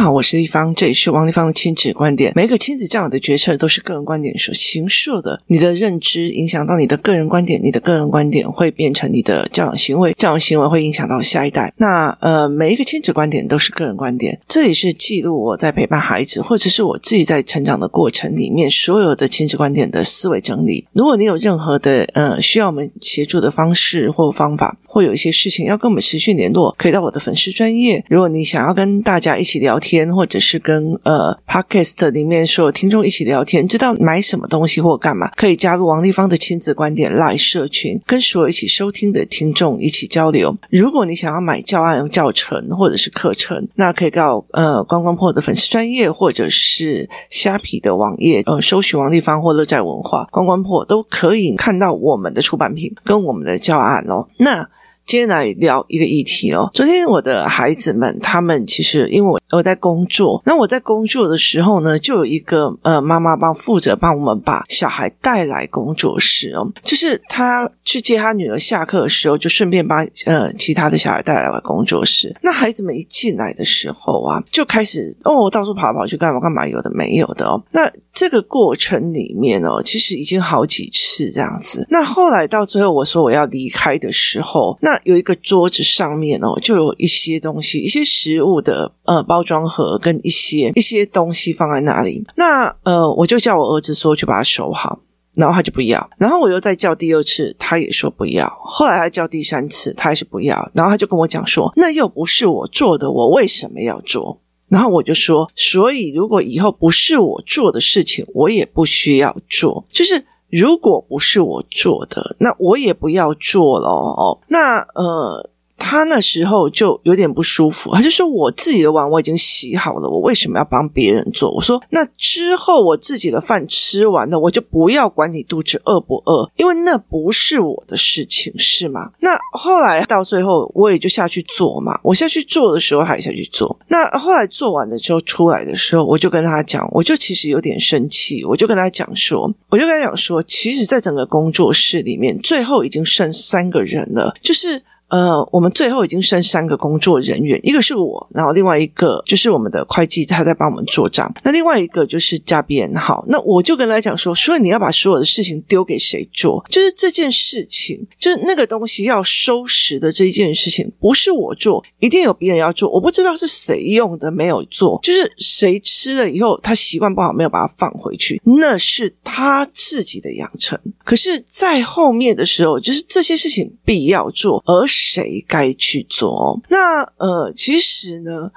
好，我是丽芳，这里是王丽芳的亲子观点。每一个亲子教养的决策都是个人观点所形设的，你的认知影响到你的个人观点，你的个人观点会变成你的教养行为，教养行为会影响到下一代。那呃，每一个亲子观点都是个人观点，这里是记录我在陪伴孩子，或者是我自己在成长的过程里面所有的亲子观点的思维整理。如果你有任何的呃需要我们协助的方式或方法，或有一些事情要跟我们持续联络，可以到我的粉丝专业。如果你想要跟大家一起聊天，或者是跟呃 Podcast 里面所有听众一起聊天，知道买什么东西或干嘛，可以加入王立芳的亲子观点 Live 社群，跟所有一起收听的听众一起交流。如果你想要买教案教程或者是课程，那可以到呃关关破的粉丝专业，或者是虾皮的网页，呃，搜寻王立芳或乐在文化关关破都可以看到我们的出版品跟我们的教案哦。那今天来聊一个议题哦。昨天我的孩子们，他们其实因为我我在工作，那我在工作的时候呢，就有一个呃妈妈帮负责帮我们把小孩带来工作室哦，就是他去接他女儿下课的时候，就顺便把呃其他的小孩带来了工作室。那孩子们一进来的时候啊，就开始哦到处跑跑去干嘛干嘛，有的没有的哦。那这个过程里面哦，其实已经好几次这样子。那后来到最后我说我要离开的时候，那有一个桌子上面哦，就有一些东西，一些食物的呃包装盒跟一些一些东西放在那里。那呃，我就叫我儿子说去把它收好，然后他就不要。然后我又再叫第二次，他也说不要。后来他叫第三次，他还是不要。然后他就跟我讲说，那又不是我做的，我为什么要做？然后我就说，所以如果以后不是我做的事情，我也不需要做，就是。如果不是我做的，那我也不要做了哦。那呃。他那时候就有点不舒服，他就说：“我自己的碗我已经洗好了，我为什么要帮别人做？”我说：“那之后我自己的饭吃完了，我就不要管你肚子饿不饿，因为那不是我的事情，是吗？”那后来到最后，我也就下去做嘛。我下去做的时候，他也下去做。那后来做完了之后出来的时候，我就跟他讲，我就其实有点生气，我就跟他讲说，我就跟他讲说，其实，在整个工作室里面，最后已经剩三个人了，就是。呃，我们最后已经剩三个工作人员，一个是我，然后另外一个就是我们的会计，他在帮我们做账。那另外一个就是嘉宾，好，那我就跟他讲说，所以你要把所有的事情丢给谁做？就是这件事情，就是那个东西要收拾的这一件事情，不是我做，一定有别人要做。我不知道是谁用的没有做，就是谁吃了以后他习惯不好，没有把它放回去，那是他自己的养成。可是，在后面的时候，就是这些事情必要做，而是。谁该去做？那呃，其实呢，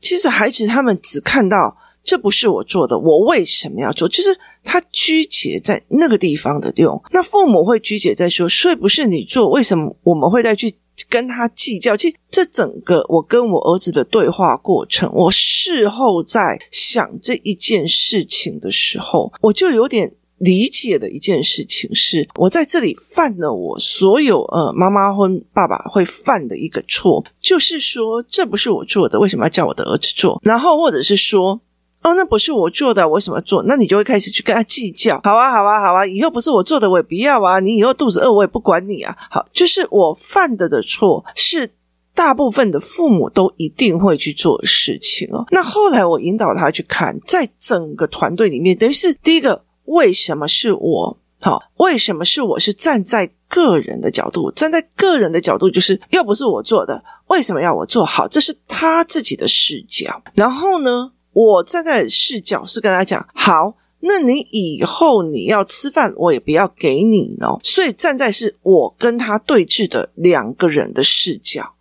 其实孩子他们只看到这不是我做的，我为什么要做？就是他拘结在那个地方的用。那父母会拘结在说，所以不是你做，为什么我们会再去跟他计较？其实这整个我跟我儿子的对话过程，我事后在想这一件事情的时候，我就有点。理解的一件事情是，我在这里犯了我所有呃妈妈或爸爸会犯的一个错，就是说这不是我做的，为什么要叫我的儿子做？然后或者是说，哦，那不是我做的，我什么做？那你就会开始去跟他计较。好啊，好啊，好啊，以后不是我做的，我也不要啊。你以后肚子饿，我也不管你啊。好，就是我犯的的错是大部分的父母都一定会去做的事情哦。那后来我引导他去看，在整个团队里面，等于是第一个。为什么是我？好，为什么是我？是站在个人的角度，站在个人的角度，就是又不是我做的，为什么要我做好？这是他自己的视角。然后呢，我站在视角是跟他讲，好，那你以后你要吃饭，我也不要给你哦。所以站在是我跟他对峙的两个人的视角。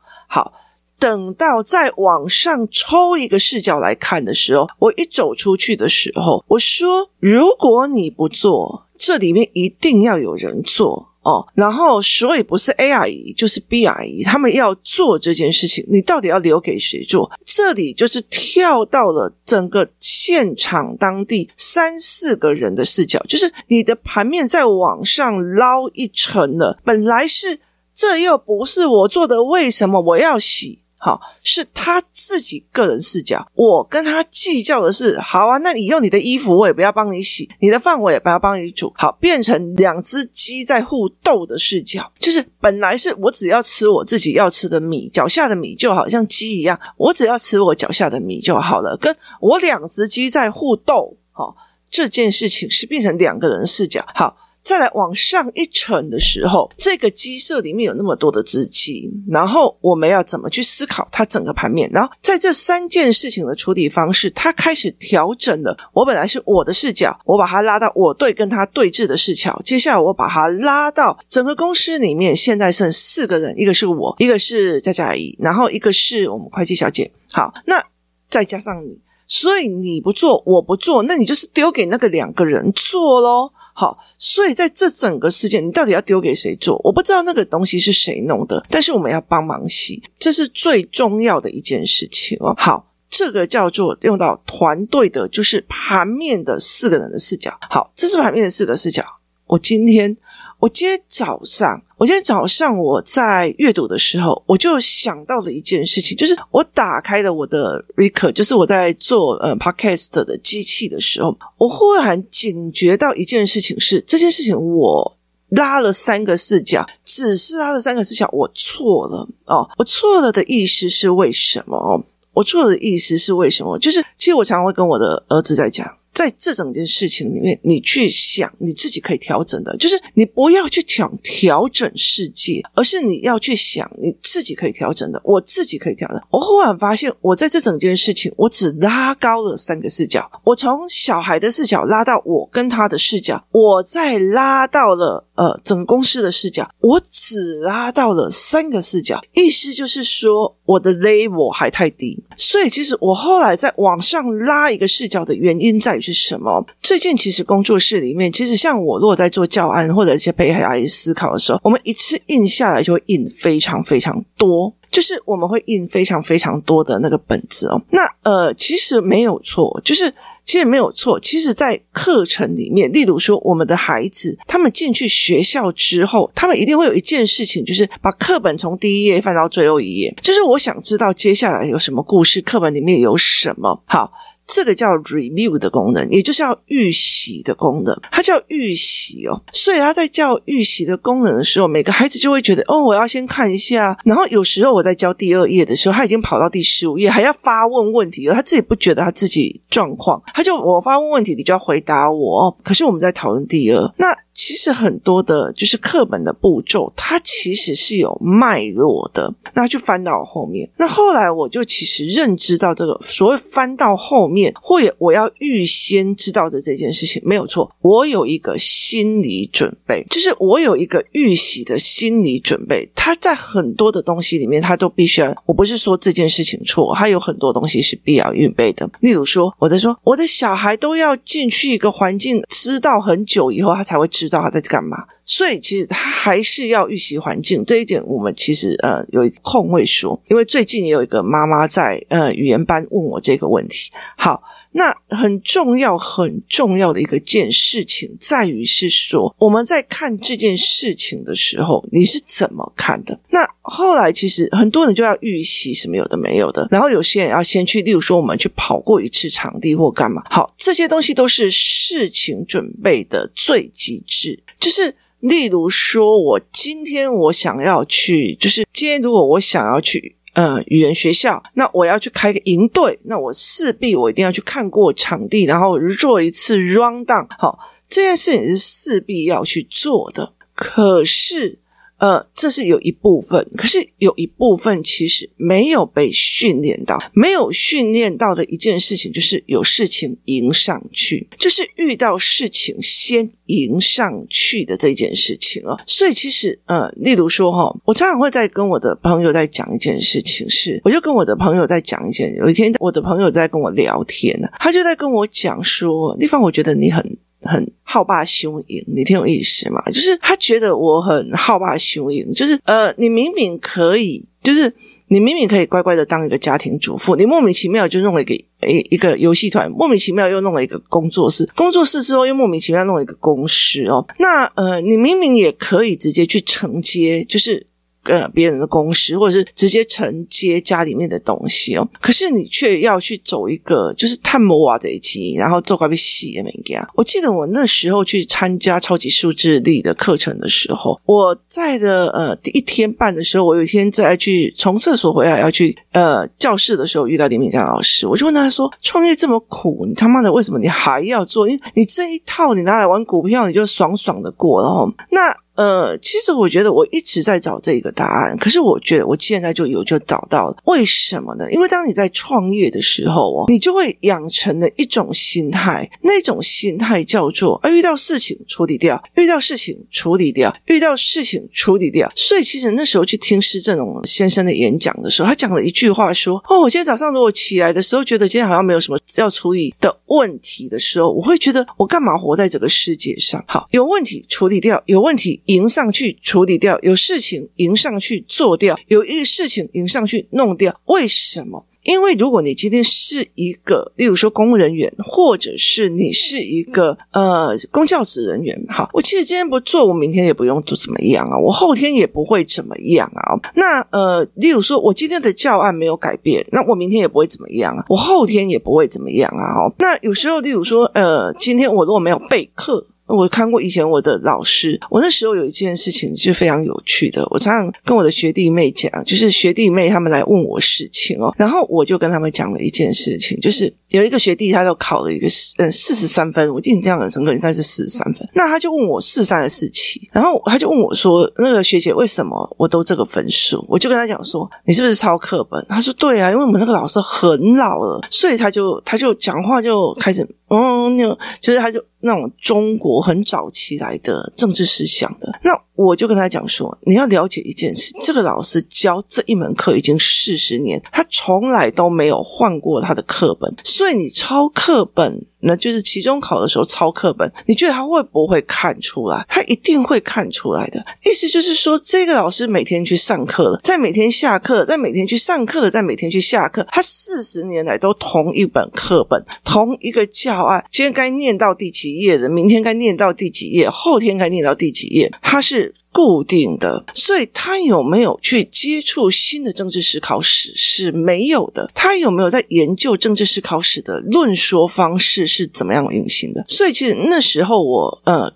等到再往上抽一个视角来看的时候，我一走出去的时候，我说：如果你不做，这里面一定要有人做哦。然后，所以不是 A 阿姨就是 B 阿姨，他们要做这件事情，你到底要留给谁做？这里就是跳到了整个现场当地三四个人的视角，就是你的盘面再往上捞一层了。本来是这又不是我做的，为什么我要洗？好，是他自己个人视角。我跟他计较的是，好啊，那你用你的衣服，我也不要帮你洗；你的饭，我也不要帮你煮。好，变成两只鸡在互斗的视角，就是本来是我只要吃我自己要吃的米，脚下的米就好像鸡一样，我只要吃我脚下的米就好了。跟我两只鸡在互斗，好，这件事情是变成两个人视角。好。再来往上一层的时候，这个鸡舍里面有那么多的资金，然后我们要怎么去思考它整个盘面？然后在这三件事情的处理方式，它开始调整了。我本来是我的视角，我把它拉到我对跟它对峙的视角。接下来我把它拉到整个公司里面，现在剩四个人，一个是我，一个是佳佳阿姨，然后一个是我们会计小姐。好，那再加上你，所以你不做，我不做，那你就是丢给那个两个人做喽。好，所以在这整个事件，你到底要丢给谁做？我不知道那个东西是谁弄的，但是我们要帮忙洗，这是最重要的一件事情哦。好，这个叫做用到团队的，就是盘面的四个人的视角。好，这是盘面的四个视角。我今天，我今天早上。我今天早上我在阅读的时候，我就想到了一件事情，就是我打开了我的 Record，就是我在做呃 Podcast 的机器的时候，我忽然警觉到一件事情是，这件事情我拉了三个视角，只是拉了三个视角，我错了哦，我错了的意思是为什么？我错了的意思是为什么？就是其实我常常会跟我的儿子在讲。在这整件事情里面，你去想你自己可以调整的，就是你不要去想调整世界，而是你要去想你自己可以调整的。我自己可以调整。我忽然发现，我在这整件事情，我只拉高了三个视角。我从小孩的视角拉到我跟他的视角，我再拉到了呃整个公司的视角，我只拉到了三个视角。意思就是说，我的 level 还太低。所以，其实我后来在往上拉一个视角的原因在于。是什么？最近其实工作室里面，其实像我如果在做教案或者一些陪孩子思考的时候，我们一次印下来就会印非常非常多，就是我们会印非常非常多的那个本子哦。那呃，其实没有错，就是其实没有错。其实，在课程里面，例如说，我们的孩子他们进去学校之后，他们一定会有一件事情，就是把课本从第一页翻到最后一页，就是我想知道接下来有什么故事，课本里面有什么。好。这个叫 review 的功能，也就是要预习的功能，它叫预习哦。所以他在教预习的功能的时候，每个孩子就会觉得哦，我要先看一下。然后有时候我在教第二页的时候，他已经跑到第十五页，还要发问问题，他自己不觉得他自己状况，他就我发问问题，你就要回答我。可是我们在讨论第二那。其实很多的，就是课本的步骤，它其实是有脉络的。那就翻到后面，那后来我就其实认知到这个所谓翻到后面，或者我要预先知道的这件事情没有错。我有一个心理准备，就是我有一个预习的心理准备。它在很多的东西里面，它都必须要。我不是说这件事情错，它有很多东西是必要预备的。例如说，我在说我的小孩都要进去一个环境，知道很久以后，他才会知。知道他在干嘛，所以其实他还是要预习环境这一点。我们其实呃有一空位说，因为最近也有一个妈妈在呃语言班问我这个问题。好，那很重要很重要的一个件事情在于是说，我们在看这件事情的时候，你是怎么看的？那后来其实很多人就要预习什么有的没有的，然后有些人要先去，例如说我们去跑过一次场地或干嘛。好，这些东西都是事情准备的最极致，就是例如说，我今天我想要去，就是今天如果我想要去呃语言学校，那我要去开个营队，那我势必我一定要去看过场地，然后做一次 round down，。好，这件事情是势必要去做的，可是。呃，这是有一部分，可是有一部分其实没有被训练到，没有训练到的一件事情，就是有事情迎上去，就是遇到事情先迎上去的这件事情啊。所以其实，呃，例如说哈，我常常会在跟我的朋友在讲一件事情，是我就跟我的朋友在讲一件，有一天我的朋友在跟我聊天呢，他就在跟我讲说，地方我觉得你很。很好霸雄赢，你挺有意思嘛？就是他觉得我很好霸雄赢，就是呃，你明明可以，就是你明明可以乖乖的当一个家庭主妇，你莫名其妙就弄了一个一一个游戏团，莫名其妙又弄了一个工作室，工作室之后又莫名其妙弄了一个公司哦。那呃，你明明也可以直接去承接，就是呃别人的公司，或者是直接承接家里面的东西哦。可是你却要去走一个就是探魔瓦这一期，然后做咖啡洗也没给啊。我记得我那时候去参加超级数字力的课程的时候，我在的呃第一天半的时候，我有一天在去从厕所回来要去呃教室的时候，遇到林敏江老师，我就问他说：“创业这么苦，你他妈的为什么你还要做？因为你这一套你拿来玩股票，你就爽爽的过了哦。”那呃，其实我觉得我一直在找这个答案，可是我觉得我现在就有就找到了。为什么呢？因为当你在创业的时候哦，你就会养成了一种心态，那种心态叫做啊，遇到事情处理掉，遇到事情处理掉，遇到事情处理掉。所以其实那时候去听施正荣先生的演讲的时候，他讲了一句话说：“哦，我今天早上如果起来的时候，觉得今天好像没有什么要处理的问题的时候，我会觉得我干嘛活在这个世界上？好，有问题处理掉，有问题。”迎上去处理掉，有事情迎上去做掉，有一事情迎上去弄掉。为什么？因为如果你今天是一个，例如说公务人员，或者是你是一个呃公教职人员，哈，我其实今天不做，我明天也不用做怎么样啊，我后天也不会怎么样啊。那呃，例如说我今天的教案没有改变，那我明天也不会怎么样啊，我后天也不会怎么样啊。哦那有时候，例如说呃，今天我如果没有备课。我看过以前我的老师，我那时候有一件事情是非常有趣的。我常常跟我的学弟妹讲，就是学弟妹他们来问我事情哦，然后我就跟他们讲了一件事情，就是有一个学弟他都考了一个嗯四十三分，我印象很深刻，应该是四十三分。那他就问我四三的四七，然后他就问我说：“那个学姐为什么我都这个分数？”我就跟他讲说：“你是不是抄课本？”他说：“对啊，因为我们那个老师很老了，所以他就他就讲话就开始。”嗯，那就是他就那种中国很早期来的政治思想的，那我就跟他讲说，你要了解一件事，这个老师教这一门课已经四十年，他从来都没有换过他的课本，所以你抄课本。那就是期中考的时候抄课本，你觉得他会不会看出来？他一定会看出来的。意思就是说，这个老师每天去上课了，在每天下课，在每天去上课了，在每天去下课。他四十年来都同一本课本，同一个教案。今天该念到第几页的，明天该念到第几页，后天该念到第几页。他是。固定的，所以他有没有去接触新的政治思考史是没有的。他有没有在研究政治思考史的论说方式是怎么样运行的？所以其实那时候我呃，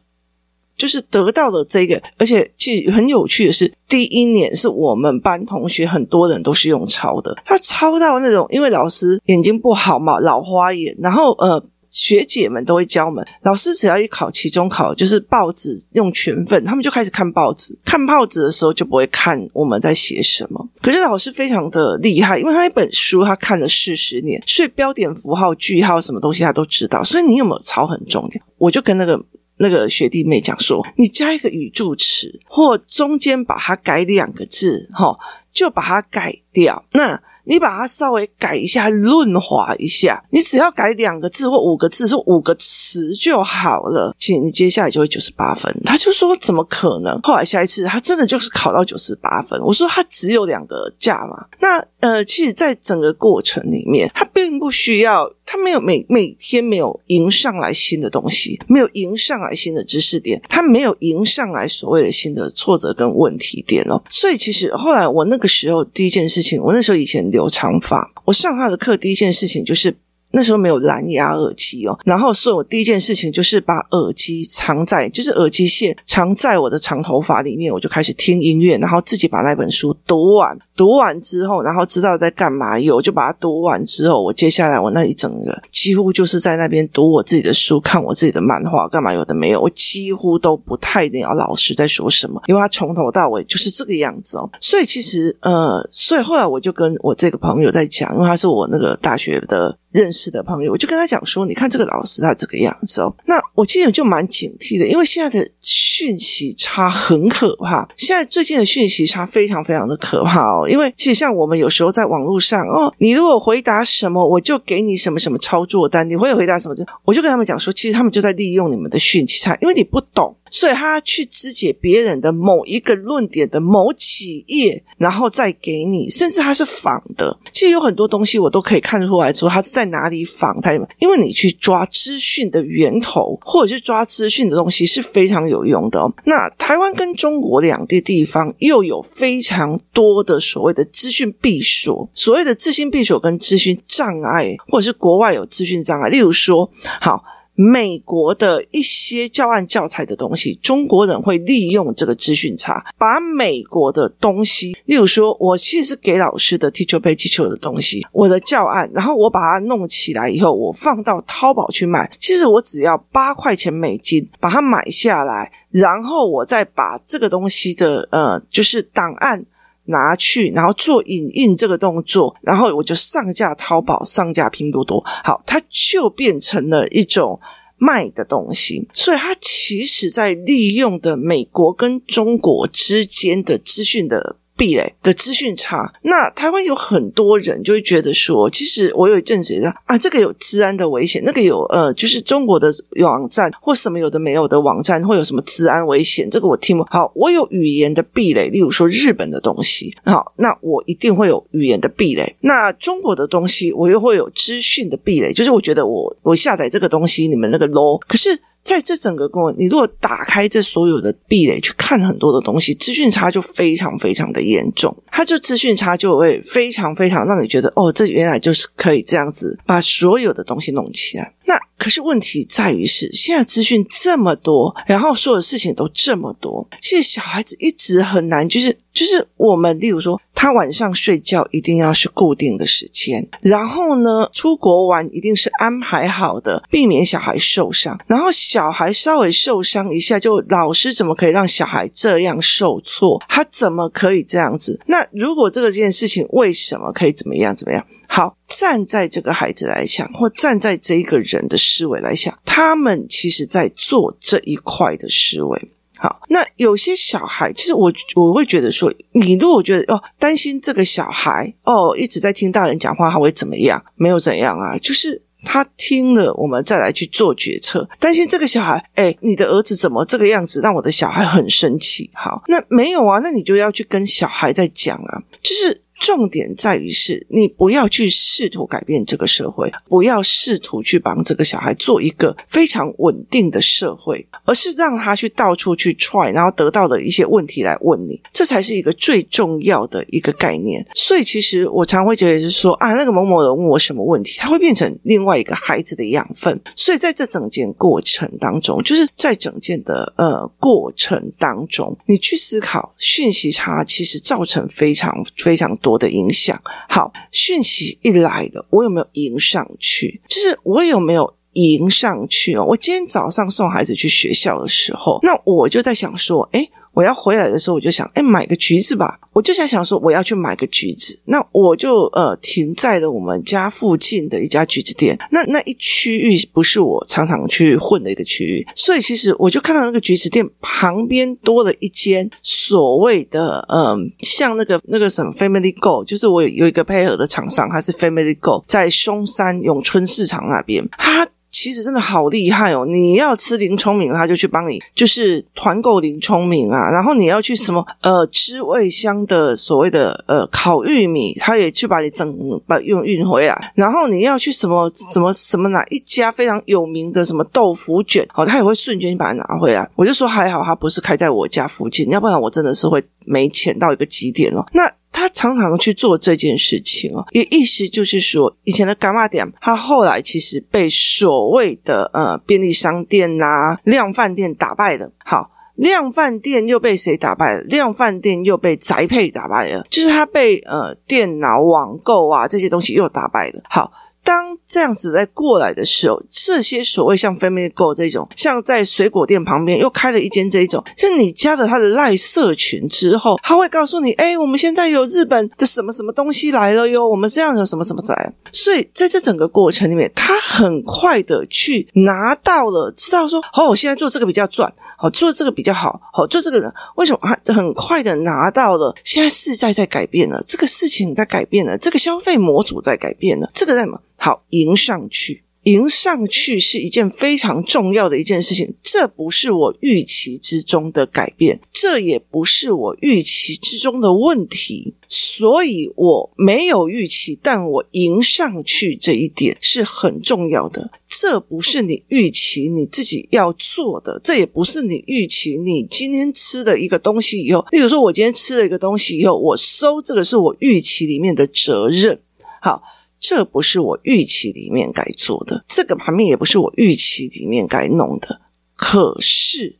就是得到了这个，而且其实很有趣的是，第一年是我们班同学很多人都是用抄的，他抄到那种因为老师眼睛不好嘛，老花眼，然后呃。学姐们都会教我们，老师只要一考期中考，就是报纸用全份，他们就开始看报纸。看报纸的时候就不会看我们在写什么。可是老师非常的厉害，因为他一本书他看了四十年，所以标点符号、句号什么东西他都知道。所以你有没有抄很重要。我就跟那个那个学弟妹讲说，你加一个语助词，或中间把它改两个字，齁，就把它改掉。那。你把它稍微改一下，润滑一下，你只要改两个字或五个字，说五个词值就好了，请你接下来就会九十八分。他就说怎么可能？后来下一次他真的就是考到九十八分。我说他只有两个价嘛，那呃，其实，在整个过程里面，他并不需要，他没有每每天没有迎上来新的东西，没有迎上来新的知识点，他没有迎上来所谓的新的挫折跟问题点哦。所以其实后来我那个时候第一件事情，我那时候以前。留长发，我上他的课第一件事情就是那时候没有蓝牙耳机哦，然后所以我第一件事情就是把耳机藏在，就是耳机线藏在我的长头发里面，我就开始听音乐，然后自己把那本书读完。读完之后，然后知道在干嘛，有就把它读完之后，我接下来我那一整个几乎就是在那边读我自己的书，看我自己的漫画，干嘛有的没有，我几乎都不太鸟老师在说什么，因为他从头到尾就是这个样子哦。所以其实呃，所以后来我就跟我这个朋友在讲，因为他是我那个大学的认识的朋友，我就跟他讲说，你看这个老师他这个样子哦，那我其实就蛮警惕的，因为现在的讯息差很可怕，现在最近的讯息差非常非常的可怕哦。因为其实像我们有时候在网络上哦，你如果回答什么，我就给你什么什么操作单。你会回答什么？我就跟他们讲说，其实他们就在利用你们的讯息差，因为你不懂。所以他去肢解别人的某一个论点的某几页，然后再给你，甚至他是仿的。其实有很多东西我都可以看出来，说他是在哪里仿他，因为你去抓资讯的源头，或者是抓资讯的东西是非常有用的。那台湾跟中国两地地方又有非常多的所谓的资讯闭锁，所谓的资讯闭锁跟资讯障碍，或者是国外有资讯障碍，例如说，好。美国的一些教案教材的东西，中国人会利用这个资讯差，把美国的东西，例如说，我其实是给老师的 teacher pay teacher 的东西，我的教案，然后我把它弄起来以后，我放到淘宝去卖，其实我只要八块钱美金把它买下来，然后我再把这个东西的呃，就是档案。拿去，然后做影印这个动作，然后我就上架淘宝，上架拼多多，好，它就变成了一种卖的东西。所以它其实在利用的美国跟中国之间的资讯的。壁垒的资讯差，那台湾有很多人就会觉得说，其实我有一阵子啊，这个有治安的危险，那个有呃，就是中国的网站或什么有的没有的网站会有什么治安危险，这个我听不好。我有语言的壁垒，例如说日本的东西，好，那我一定会有语言的壁垒。那中国的东西，我又会有资讯的壁垒，就是我觉得我我下载这个东西，你们那个 low，可是。在这整个过程，你如果打开这所有的壁垒去看很多的东西，资讯差就非常非常的严重。它就资讯差就会非常非常让你觉得，哦，这原来就是可以这样子把所有的东西弄起来。那可是问题在于是，现在资讯这么多，然后所有事情都这么多，其实小孩子一直很难，就是就是我们，例如说，他晚上睡觉一定要是固定的时间，然后呢，出国玩一定是安排好的，避免小孩受伤。然后小孩稍微受伤一下，就老师怎么可以让小孩这样受挫？他怎么可以这样子？那如果这个件事情为什么可以怎么样怎么样？好，站在这个孩子来讲，或站在这一个人的思维来想，他们其实在做这一块的思维。好，那有些小孩，其实我我会觉得说，你如果觉得哦，担心这个小孩哦一直在听大人讲话，他会怎么样？没有怎样啊，就是他听了，我们再来去做决策。担心这个小孩，哎，你的儿子怎么这个样子，让我的小孩很生气。好，那没有啊，那你就要去跟小孩在讲啊，就是。重点在于是，你不要去试图改变这个社会，不要试图去帮这个小孩做一个非常稳定的社会，而是让他去到处去 try，然后得到的一些问题来问你，这才是一个最重要的一个概念。所以，其实我常会觉得是说啊，那个某某人问我什么问题，他会变成另外一个孩子的养分。所以，在这整件过程当中，就是在整件的呃过程当中，你去思考讯息差，其实造成非常非常多。我的影响，好，讯息一来了，我有没有迎上去？就是我有没有迎上去哦？我今天早上送孩子去学校的时候，那我就在想说，诶。我要回来的时候，我就想，哎，买个橘子吧。我就在想说，我要去买个橘子。那我就呃停在了我们家附近的一家橘子店。那那一区域不是我常常去混的一个区域，所以其实我就看到那个橘子店旁边多了一间所谓的嗯、像那个那个什么 Family Go，就是我有一个配合的厂商，它是 Family Go，在松山永春市场那边，它。其实真的好厉害哦！你要吃林聪明，他就去帮你，就是团购林聪明啊。然后你要去什么呃，知味香的所谓的呃烤玉米，他也去把你整把运运回来。然后你要去什么什么什么哪一家非常有名的什么豆腐卷，哦，他也会瞬间把它拿回来。我就说还好，他不是开在我家附近，要不然我真的是会没钱到一个极点哦。那。他常常去做这件事情啊，也意思就是说，以前的柑仔店，他后来其实被所谓的呃便利商店呐、啊、量贩店打败了。好，量贩店又被谁打败了？量贩店又被宅配打败了，就是他被呃电脑网购啊这些东西又打败了。好。当这样子在过来的时候，这些所谓像 Family Go 这种，像在水果店旁边又开了一间这一种，像你加了他的赖社群之后，他会告诉你，哎，我们现在有日本的什么什么东西来了哟，我们这样有什么什么来。所以在这整个过程里面，他很快的去拿到了，知道说，哦，我现在做这个比较赚，好，做这个比较好，好，做这个人为什么很快的拿到了？现在世代在改变了，这个事情在改变了，这个消费模组在改变了，这个在什么？好，迎上去，迎上去是一件非常重要的一件事情，这不是我预期之中的改变，这也不是我预期之中的问题，所以我没有预期，但我迎上去这一点是很重要的。这不是你预期你自己要做的，这也不是你预期你今天吃的一个东西以后，例如说，我今天吃了一个东西以后，我收这个是我预期里面的责任，好。这不是我预期里面该做的，这个盘面也不是我预期里面该弄的。可是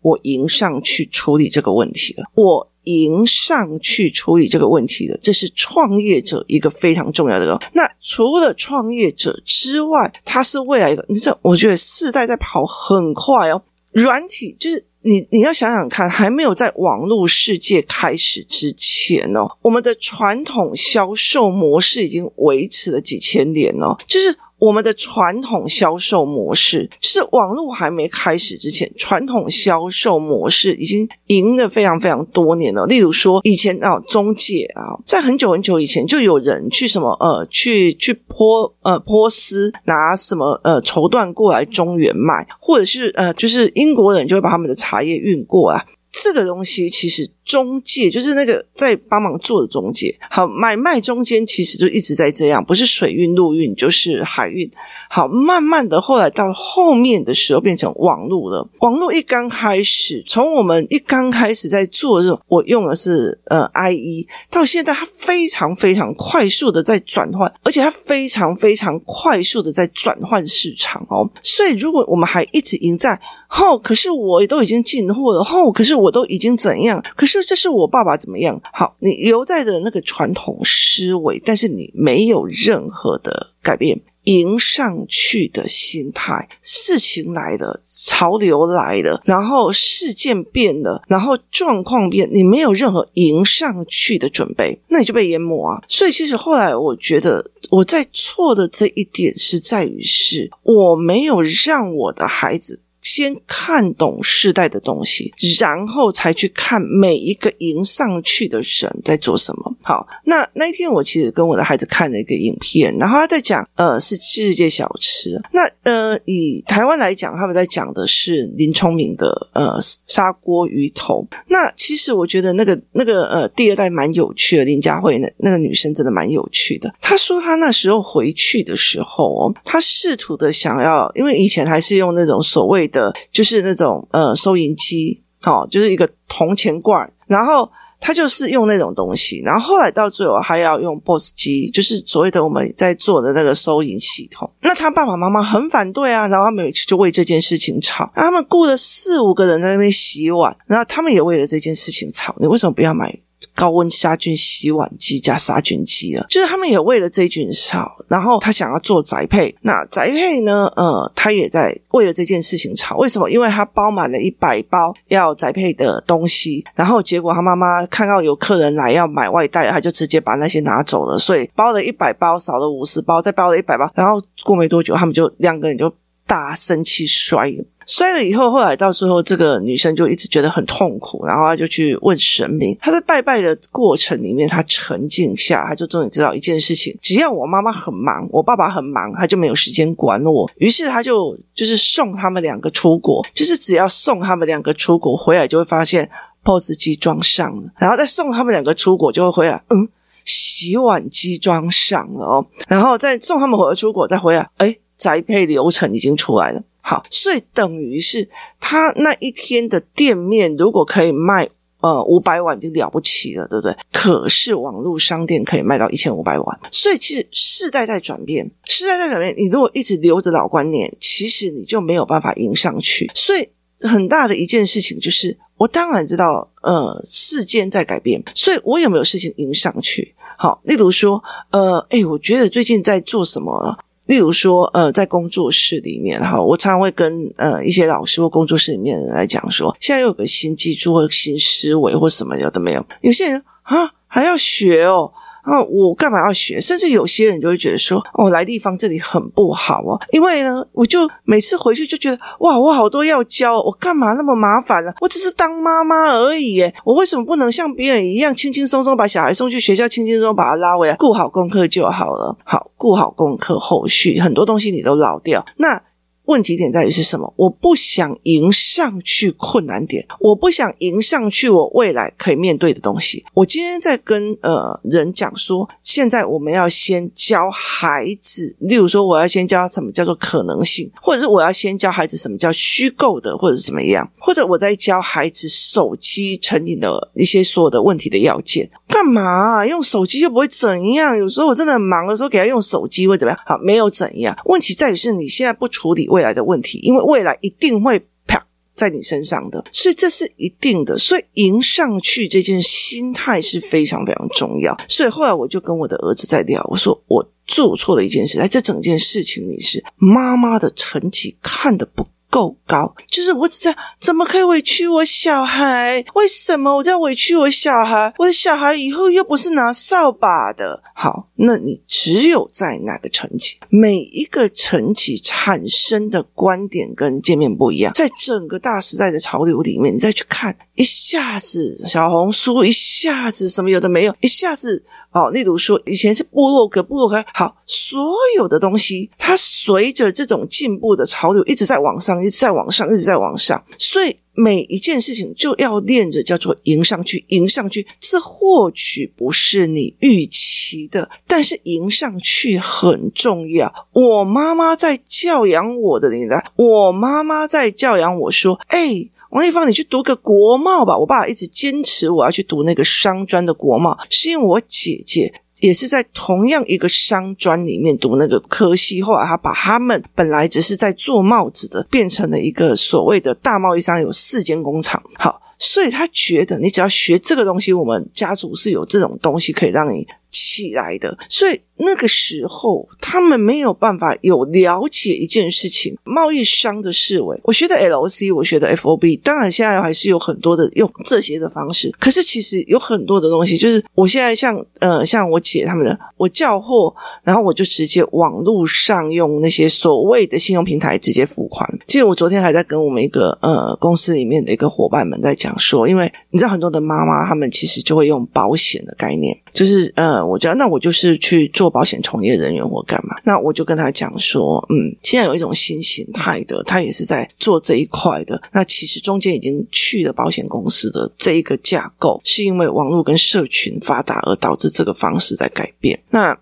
我迎上去处理这个问题了，我迎上去处理这个问题了，这是创业者一个非常重要的。那除了创业者之外，他是未来一个，你知道，我觉得世代在跑很快哦，软体就是。你你要想想看，还没有在网络世界开始之前哦，我们的传统销售模式已经维持了几千年哦，就是。我们的传统销售模式，就是网络还没开始之前，传统销售模式已经赢了非常非常多年了。例如说，以前啊，中介啊，在很久很久以前，就有人去什么呃，去去波呃波斯拿什么呃绸缎过来中原卖，或者是呃，就是英国人就会把他们的茶叶运过来。这个东西其实中介就是那个在帮忙做的中介，好，买卖中间其实就一直在这样，不是水运、陆运就是海运。好，慢慢的后来到后面的时候变成网络了。网络一刚开始，从我们一刚开始在做这种，我用的是呃 IE，到现在它非常非常快速的在转换，而且它非常非常快速的在转换市场哦。所以如果我们还一直赢在。后，可是我都已经进货了。后，可是我都已经怎样？可是这是我爸爸怎么样？好，你留在的那个传统思维，但是你没有任何的改变，迎上去的心态。事情来了，潮流来了，然后事件变了，然后状况变，你没有任何迎上去的准备，那你就被淹没啊！所以，其实后来我觉得我在错的这一点是在于是，我没有让我的孩子。先看懂世代的东西，然后才去看每一个迎上去的人在做什么。好，那那一天我其实跟我的孩子看了一个影片，然后他在讲，呃，是世界小吃。那呃，以台湾来讲，他们在讲的是林聪明的呃砂锅鱼头。那其实我觉得那个那个呃第二代蛮有趣的，林佳慧那那个女生真的蛮有趣的。她说她那时候回去的时候哦，她试图的想要，因为以前还是用那种所谓的。的就是那种呃收银机，哦，就是一个铜钱罐，然后他就是用那种东西，然后后来到最后还要用 POS 机，就是所谓的我们在做的那个收银系统。那他爸爸妈妈很反对啊，然后他们每次就为这件事情吵，他们雇了四五个人在那边洗碗，然后他们也为了这件事情吵，你为什么不要买？高温杀菌洗碗机加杀菌机了，就是他们也为了这件事吵，然后他想要做宅配，那宅配呢？呃，他也在为了这件事情吵。为什么？因为他包满了一百包要宅配的东西，然后结果他妈妈看到有客人来要买外带，他就直接把那些拿走了，所以包了一百包少了五十包，再包了一百包，然后过没多久，他们就两个人就大生气摔了。摔了以后，后来到最后，这个女生就一直觉得很痛苦，然后她就去问神明。她在拜拜的过程里面，她沉静下，她就终于知道一件事情：只要我妈妈很忙，我爸爸很忙，她就没有时间管我。于是她就就是送他们两个出国，就是只要送他们两个出国回来，就会发现 POS 机装上了，然后再送他们两个出国，就会回来，嗯，洗碗机装上了哦，然后再送他们回来出国，再回来，哎，宅配流程已经出来了。好，所以等于是他那一天的店面，如果可以卖呃五百万已经了不起了，对不对？可是网络商店可以卖到一千五百万，所以其实世代在转变，世代在转变。你如果一直留着老观念，其实你就没有办法迎上去。所以很大的一件事情就是，我当然知道，呃，世间在改变，所以我有没有事情迎上去？好，例如说，呃，哎，我觉得最近在做什么？例如说，呃，在工作室里面哈，我常常会跟呃一些老师或工作室里面的人来讲说，现在又有个新技术或新思维或什么有的没有。有些人啊还要学哦，啊，我干嘛要学？甚至有些人就会觉得说，哦，来地方这里很不好哦，因为呢，我就每次回去就觉得，哇，我好多要教，我干嘛那么麻烦呢？我只是当妈妈而已，耶，我为什么不能像别人一样轻轻松松把小孩送去学校，轻轻松松把他拉回来，顾好功课就好了。好，顾好功课，后续很多东西你都老掉，那。问题点在于是什么？我不想迎上去困难点，我不想迎上去我未来可以面对的东西。我今天在跟呃人讲说，现在我们要先教孩子，例如说我要先教什么叫做可能性，或者是我要先教孩子什么叫虚构的，或者是怎么样，或者我在教孩子手机成瘾的一些所有的问题的要件。干嘛？用手机又不会怎样？有时候我真的很忙的时候给他用手机会怎么样？好，没有怎样。问题在于是你现在不处理未来的问题，因为未来一定会啪在你身上的，所以这是一定的。所以迎上去这件心态是非常非常重要。所以后来我就跟我的儿子在聊，我说我做错了一件事，在这整件事情里是妈妈的成绩看得不够高，就是我只在怎么可以委屈我小孩？为什么我在委屈我小孩？我的小孩以后又不是拿扫把的。好，那你只有在哪个层级，每一个层级产生的观点跟界面不一样，在整个大时代的潮流里面，你再去看，一下子小红书，一下子什么有的没有，一下子。哦，例如说，以前是部落格，部落格好，所有的东西，它随着这种进步的潮流，一直在往上，一直在往上，一直在往上。所以每一件事情就要练着叫做迎上去，迎上去。这或许不是你预期的，但是迎上去很重要。我妈妈在教养我的年代，我妈妈在教养我说：“哎。”王丽芳，你去读个国贸吧。我爸爸一直坚持我要去读那个商专的国贸，是因为我姐姐也是在同样一个商专里面读那个科系，后来他把他们本来只是在做帽子的，变成了一个所谓的大贸易商，有四间工厂。好，所以他觉得你只要学这个东西，我们家族是有这种东西可以让你起来的，所以。那个时候，他们没有办法有了解一件事情，贸易商的思维。我学的 L O C，我学的 FOB，当然现在还是有很多的用这些的方式。可是其实有很多的东西，就是我现在像呃像我姐他们的，我叫货，然后我就直接网络上用那些所谓的信用平台直接付款。其实我昨天还在跟我们一个呃公司里面的一个伙伴们在讲说，因为你知道很多的妈妈他们其实就会用保险的概念，就是呃我觉得那我就是去做。保险从业人员或干嘛？那我就跟他讲说，嗯，现在有一种新形态的，他也是在做这一块的。那其实中间已经去了保险公司的这一个架构，是因为网络跟社群发达而导致这个方式在改变。那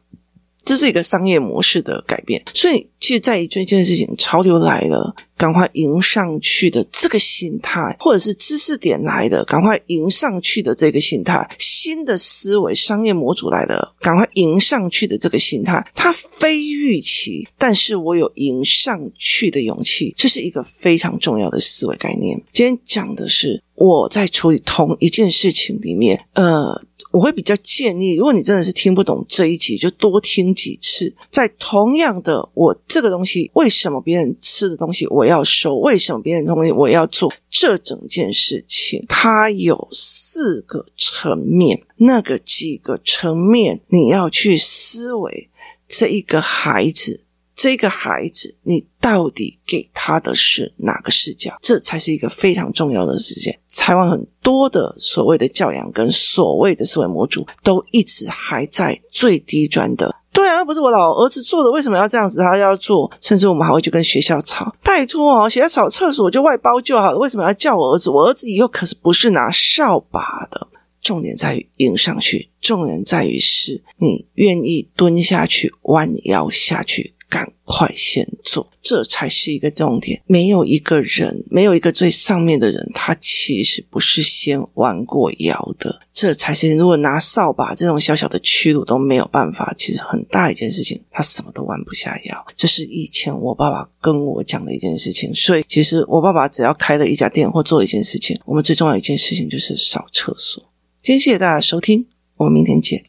这是一个商业模式的改变，所以其实在于这件事情，潮流来了，赶快迎上去的这个心态，或者是知识点来的，赶快迎上去的这个心态，新的思维、商业模组来的，赶快迎上去的这个心态，它非预期，但是我有迎上去的勇气，这是一个非常重要的思维概念。今天讲的是我在处理同一件事情里面，呃。我会比较建议，如果你真的是听不懂这一集，就多听几次。在同样的，我这个东西，为什么别人吃的东西我要收？为什么别人的东西我要做？这整件事情，它有四个层面，那个几个层面，你要去思维这一个孩子。这个孩子，你到底给他的是哪个视角？这才是一个非常重要的事情。台湾很多的所谓的教养跟所谓的思维模组，都一直还在最低端的。对啊，不是我老儿子做的，为什么要这样子？他要做，甚至我们还会去跟学校吵。拜托哦，学校吵厕所就外包就好了，为什么要叫我儿子？我儿子以后可是不是拿扫把的。重点在于迎上去，重点在于是你愿意蹲下去，弯腰下去。赶快先做，这才是一个重点。没有一个人，没有一个最上面的人，他其实不是先弯过腰的。这才是，如果拿扫把这种小小的屈辱都没有办法，其实很大一件事情，他什么都弯不下腰。这是以前我爸爸跟我讲的一件事情。所以，其实我爸爸只要开了一家店或做一件事情，我们最重要一件事情就是扫厕所。今天谢谢大家收听，我们明天见。